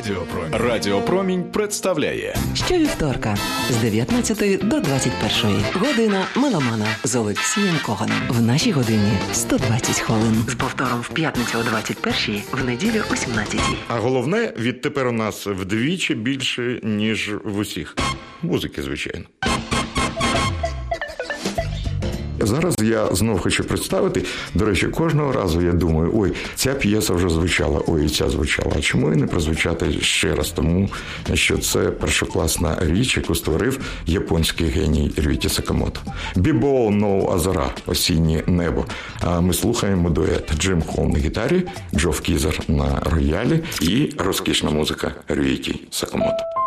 Радіопромінь. Радіопромінь представляє Щовівторка з 19 до 21 година меломана з Олексієм Коганом. В нашій годині 120 хвилин. З повтором в п'ятницю о 21 в неділю о 17 А головне, відтепер у нас вдвічі більше, ніж в усіх. Музики, звичайно. Зараз я знов хочу представити. До речі, кожного разу я думаю, ой, ця п'єса вже звучала, ой, ця звучала. А чому і не прозвучати ще раз? Тому що це першокласна річ, яку створив японський геній Рюіті Сакамото. Bibo no Aozora, осіннє небо. А ми слухаємо дует Джим Холл на гітарі, Джоф Кізер на роялі і розкішна музика Рюіті Сакамото.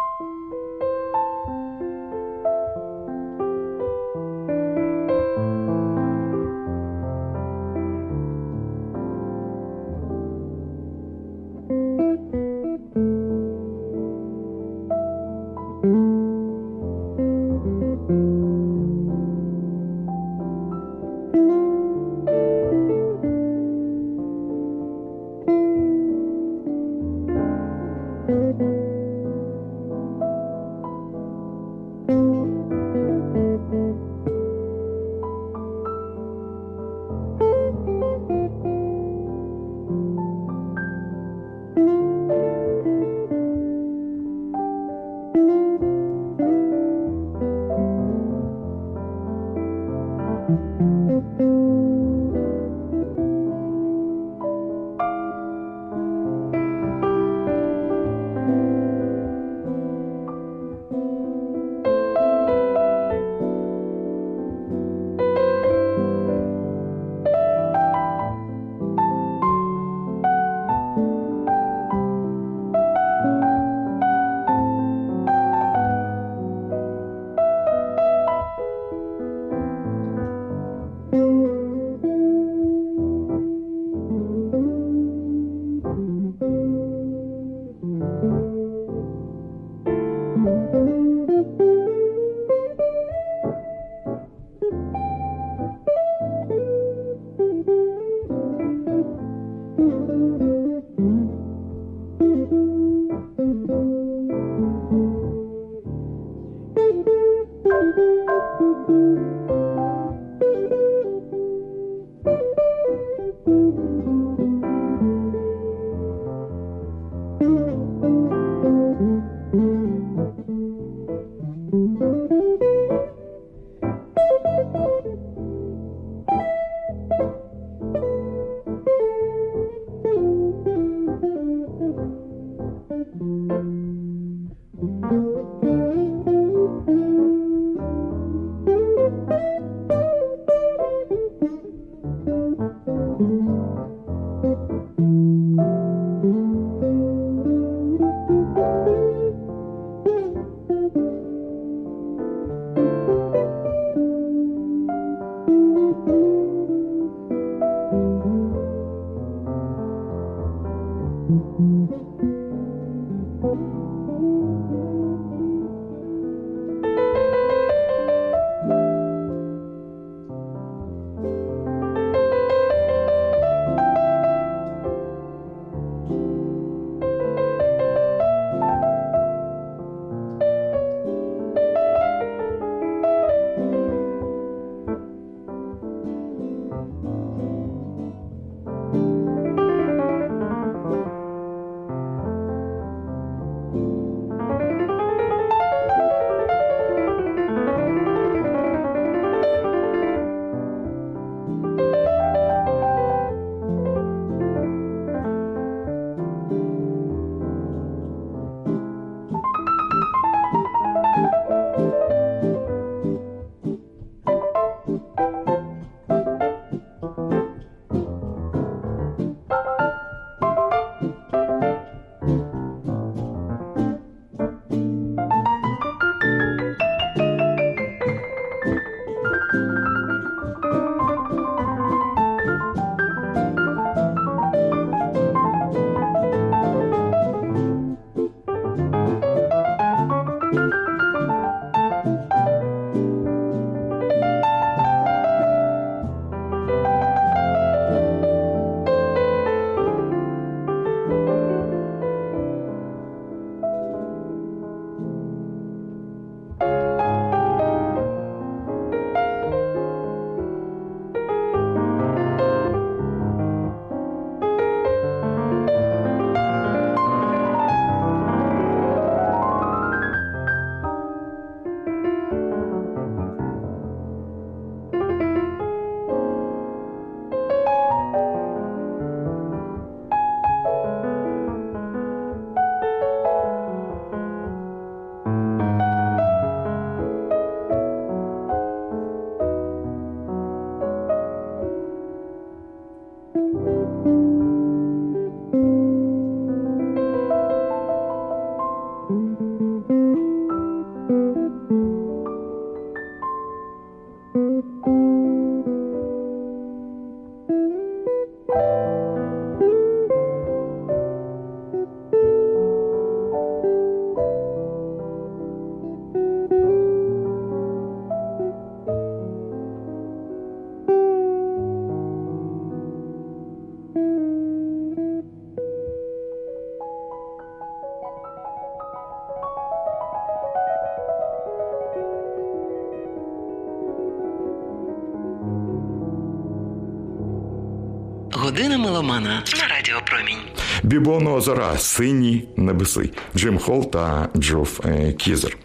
Бібоно озера, сині небеси, Джим Холл та Джоф е, Кізер.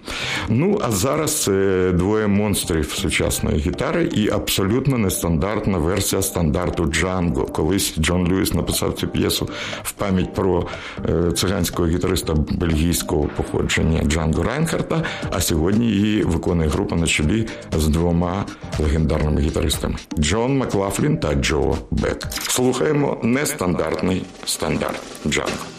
Ну а зараз е, двоє монстрів сучасної гітари і абсолютно нестандартна версія стандарту Джанго. Колись Джон Льюіс написав цю п'єсу в пам'ять про е, циганського гітариста бельгійського походження Джанго Райнхарта. А сьогодні її виконує група на чолі з двома легендарними гітаристами Джон Маклафлін та Джо Бек. Слухаємо нестандартний стандарт Джанго.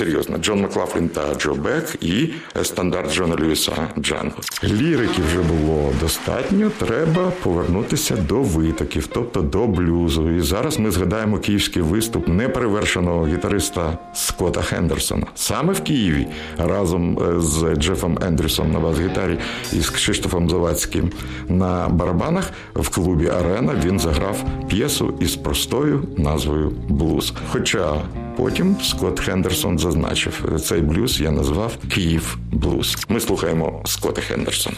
Серйозно. Джон Маклафлін та Джо Бек і стандарт Джона Льюіса Джанго. Лірики вже було достатньо. Треба повернутися до витоків, тобто до блюзу. І зараз ми згадаємо київський виступ неперевершеного гітариста Скотта Хендерсона. Саме в Києві разом е, з Джефом Ендрюсом на бас-гітарі і з Кшиштофом Завадським на барабанах в клубі Арена він заграв п'єсу із простою назвою Блуз. Хоча потім Скотт Хендерсон зазначив, цей блюз я назвав Київ блюз. Ми слухаємо Скотта Хендерсона.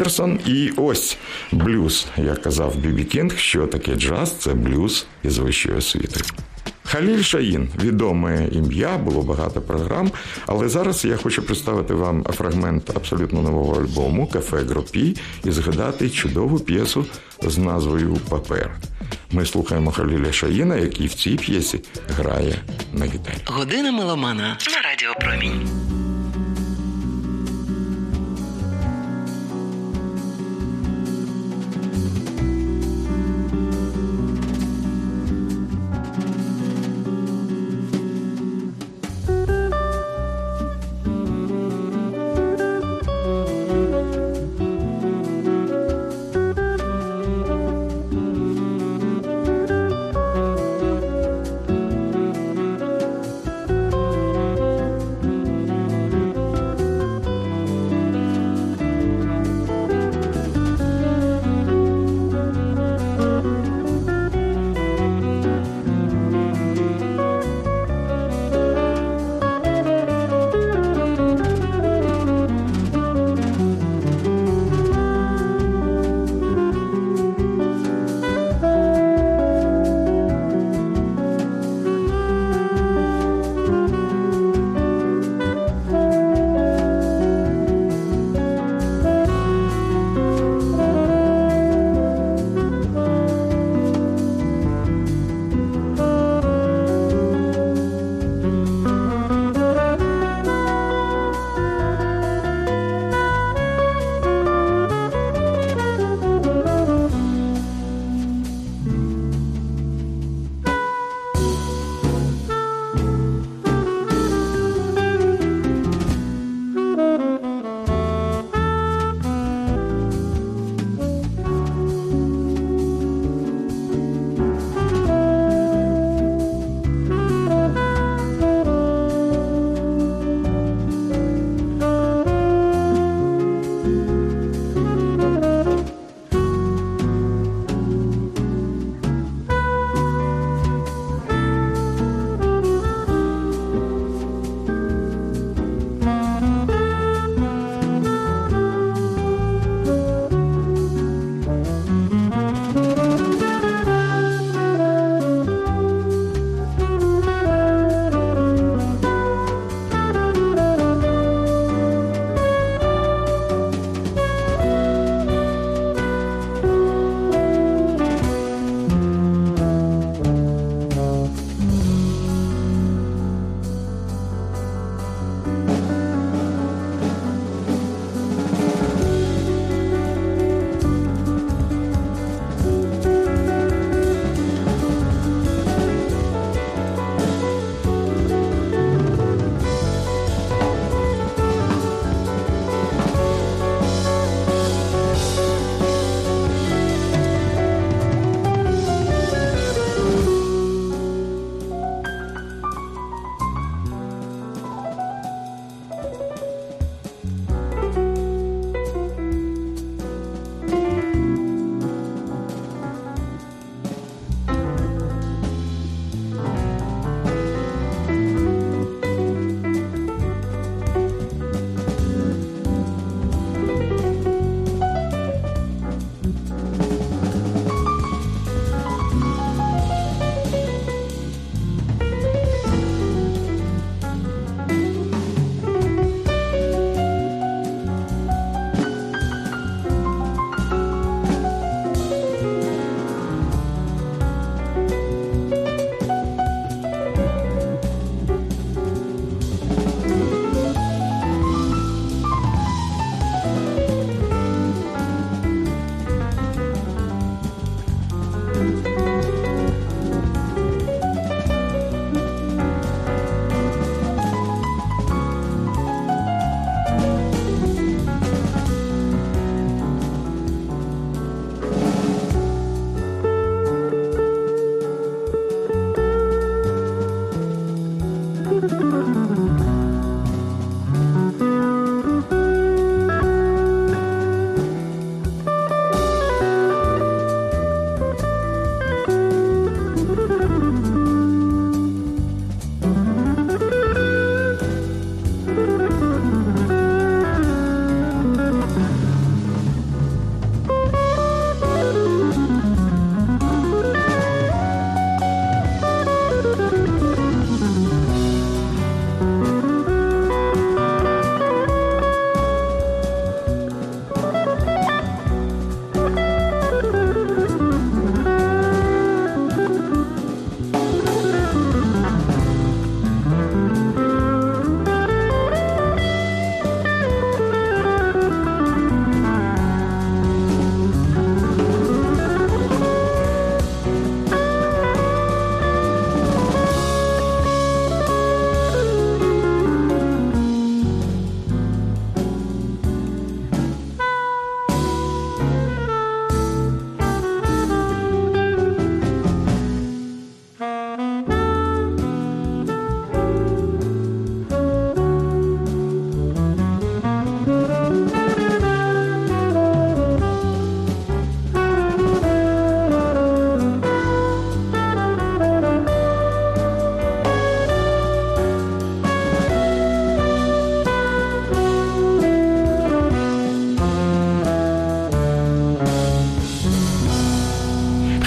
Скотт Хендерсон і ось блюз. Як казав Бі Бі Кінг, що таке джаз це блюз із вищою освітою. Халіль Шаїн, відоме ім'я, було багато програм. Але зараз я хочу представити вам фрагмент абсолютно нового альбому Кафе Гропі і згадати чудову п'єсу з назвою Папер. Ми слухаємо Халіля Шаїна, який в цій п'єсі грає на гітарі. Година меломана на радіо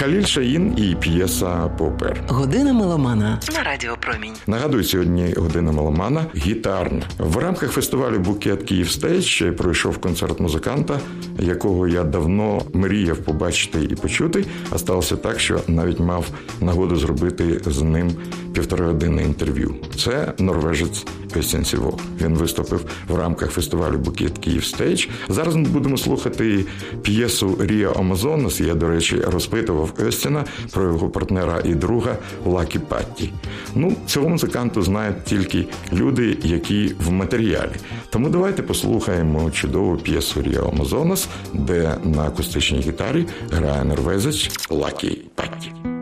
Халіль Шаїн і п'єса Попер. Година меломана на радіо Промінь. Нагадую, сьогодні година меломана гітарна. В рамках фестивалю Букет Київ Стейдж пройшов концерт музиканта, якого я давно мріяв побачити і почути. А сталося так, що навіть мав нагоду зробити з ним півтори години інтерв'ю. Це норвежець Костян. Він виступив в рамках фестивалю Букет Київ Стейдж. Зараз ми будемо слухати п'єсу Ріо Амазонас. Я, до речі, розпитував Костяна про його партнера і друга Лакі Патті. Ну, цього музиканту знають тільки люди, які в матеріалі. Тому давайте послухаємо чудову п'єсу Ріо Амазонас, де на акустичній гітарі грає норвежець Лакі Патті.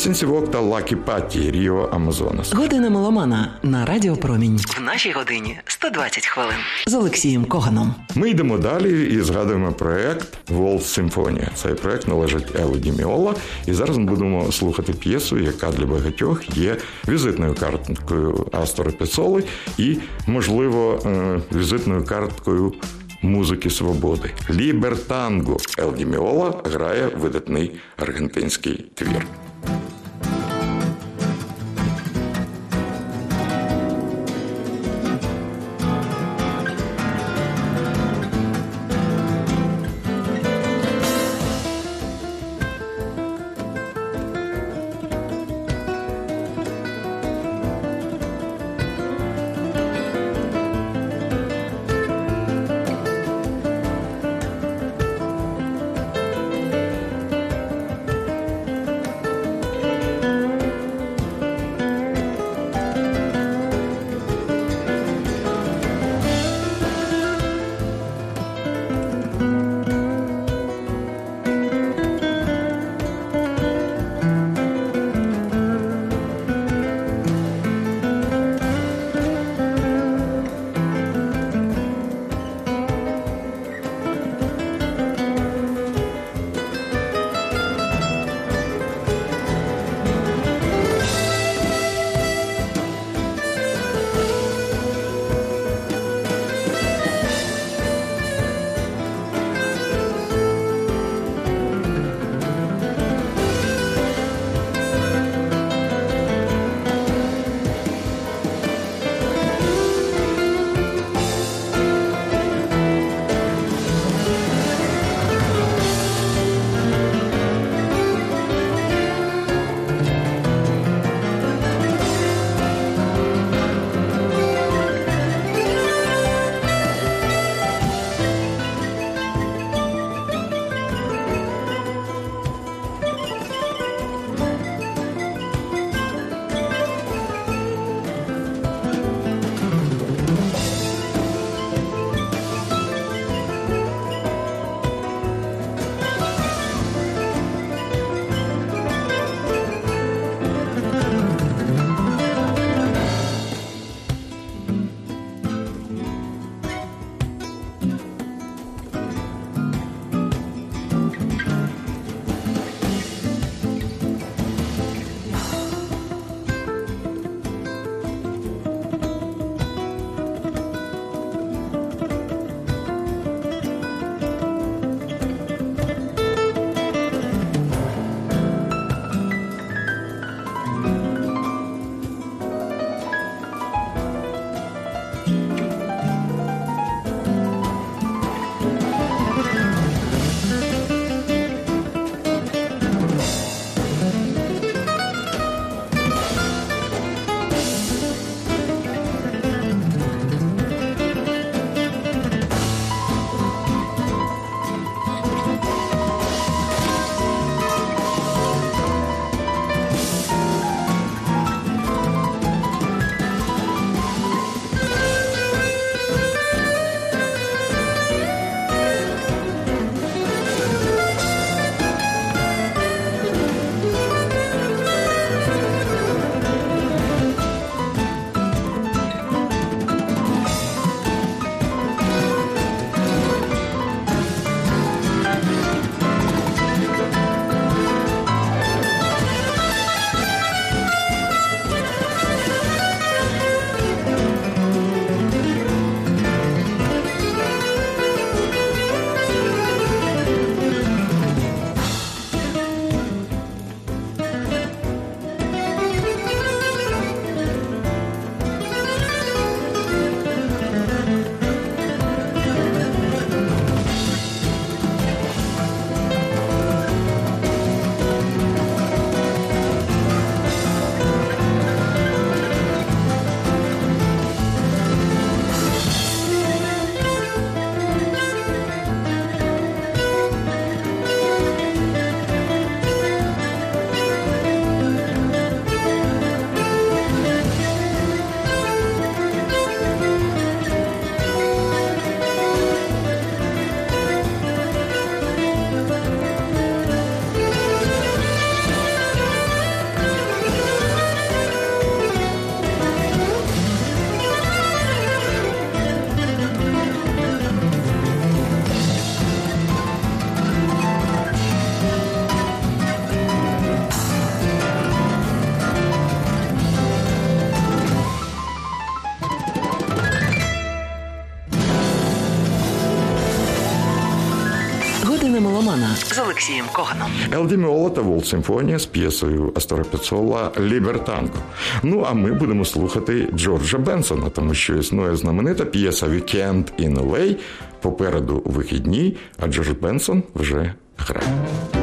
Сінсівок та Лакі Патті Ріо Амазонас. Година меломана на радіо Промінь. В нашій годині 120 хвилин з Олексієм Коганом. Ми йдемо далі і згадуємо проект Ворлд Сінфонія. Цей проект належить Ел Ді Меола. І зараз ми будемо слухати п'єсу, яка для багатьох є візитною карткою Астора П'яццоли і, можливо, е, візитною карткою. Музики свободи Лібертанго Ел Ді Меола грає видатний аргентинський твір. Олексієм Коганом. Ел Ді Меола та Ворлд Сінфонія з п'єсою Астора П'яццоли Лібертанго. Ну а ми будемо слухати Джорджа Бенсона, тому що існує знаменита п'єса Weekend in LA». Попереду вихідні, а Джордж Бенсон вже грає.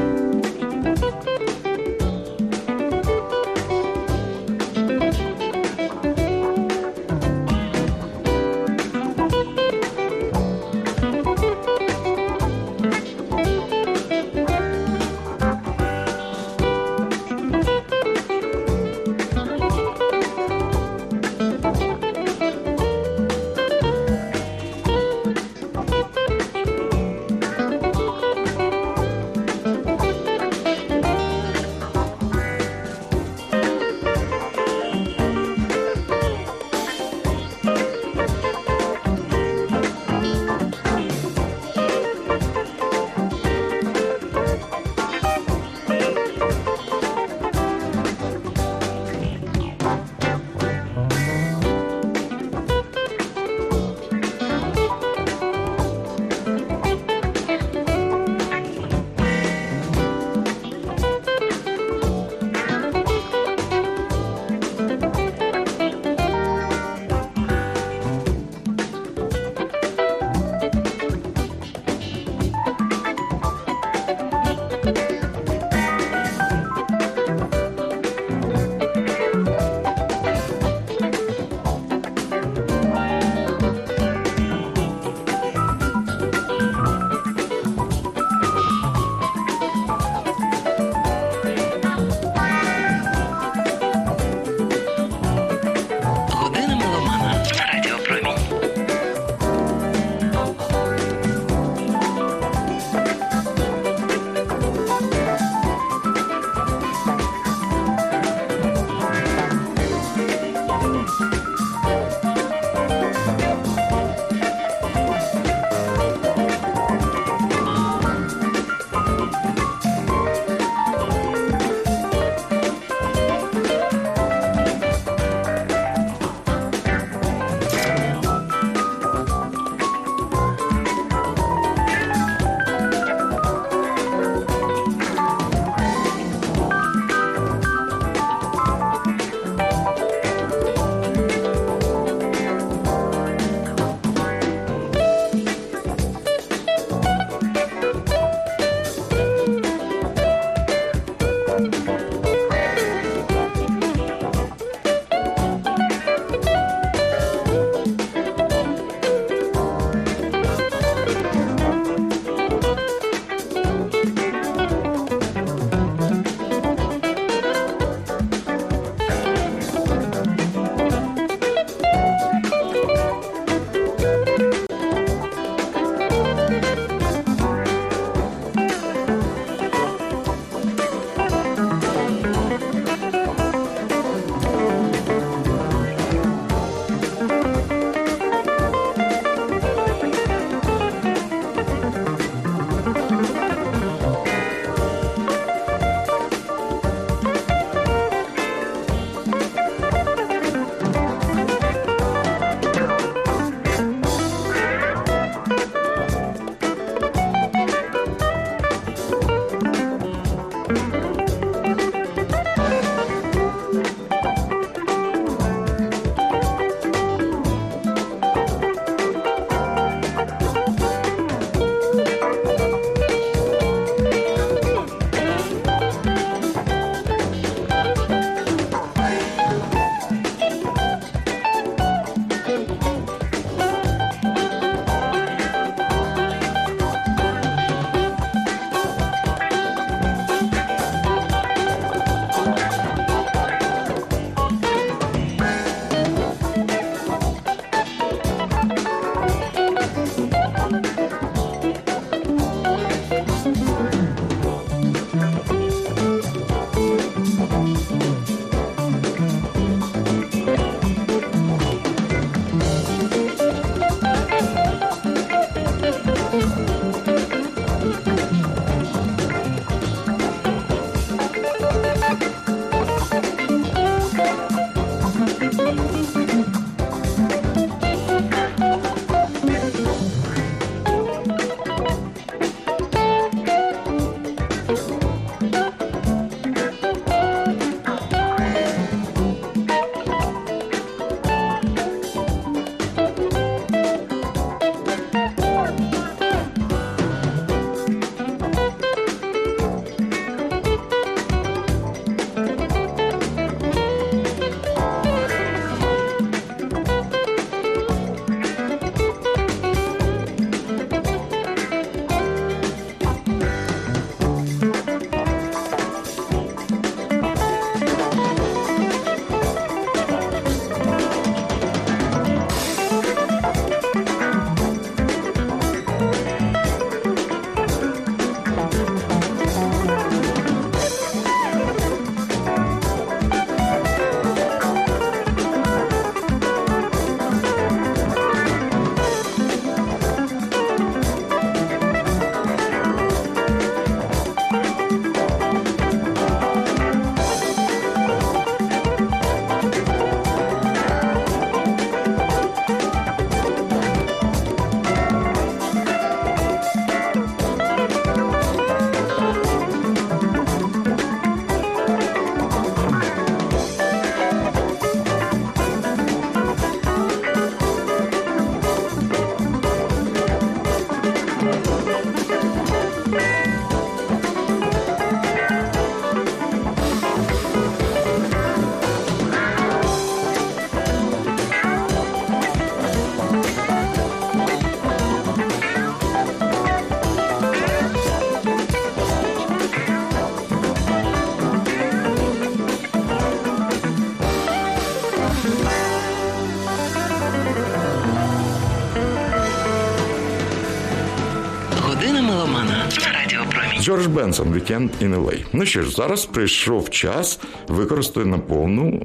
Джордж Бенсон Weekend in LA. Ну що ж, зараз прийшов час використати на повну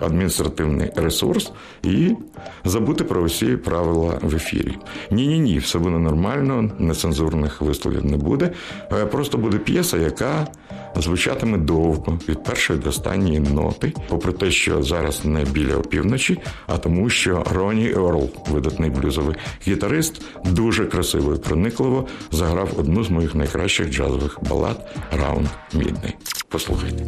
адміністративний ресурс і забути про усі правила в ефірі. Ні, ні, ні, все буде нормально, нецензурних висловів не буде. Е, Просто буде п'єса, яка звучатиме довго від першої до останньої ноти, попри те, що зараз не біля опівночі, а тому, що Роні Ерл, видатний блюзовий гітарист, дуже красиво і проникливо заграв одну з моїх найкращих джазових балад Раунд Мідний. Послухайте.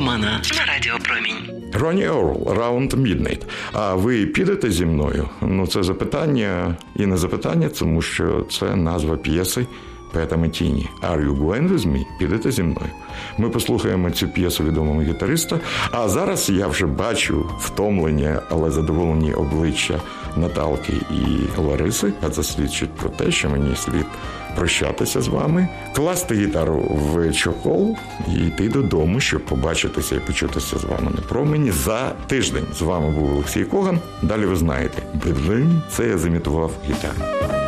Меломана на Радіо Промінь. Ронні Орл, Round Midnight. А ви підете зі мною? Ну, це запитання і не запитання, тому що це назва п'єси Пета Метіні. Are you going with me? Підете зі мною. Ми послухаємо цю п'єсу відомого гітариста. А зараз я вже бачу втомлені, але задоволені обличчя Наталки і Лариси. А це свідчить про те, що мені слід прощатися з вами, класти гітару в чохол і йти додому, щоб побачитися і почутися з вами на промені за тиждень. З вами був Олексій Коган. Далі ви знаєте, це я замітував гітару.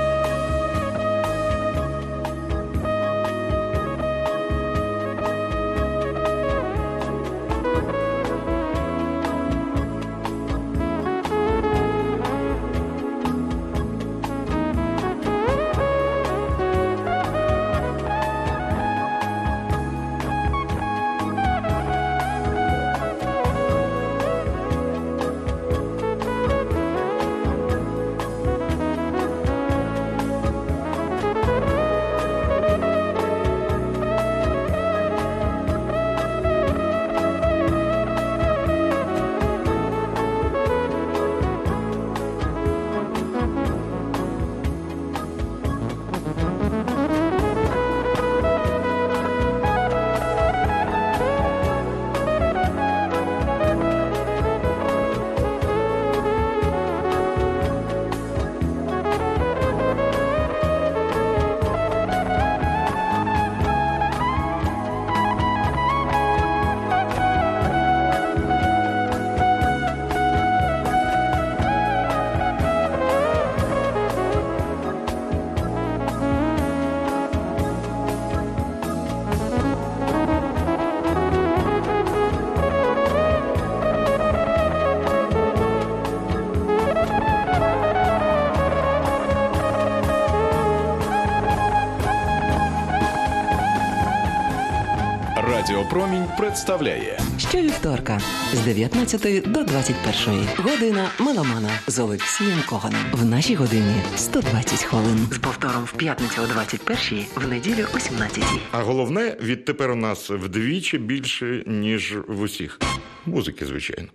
Представляє Щовівторка з 19 до 21 година меломана з Олексієм Коганом. В нашій годині 120 хвилин. З повтором в п'ятницю о 21 в неділю о 17 А головне, відтепер у нас вдвічі більше, ніж в усіх. Музики, звичайно.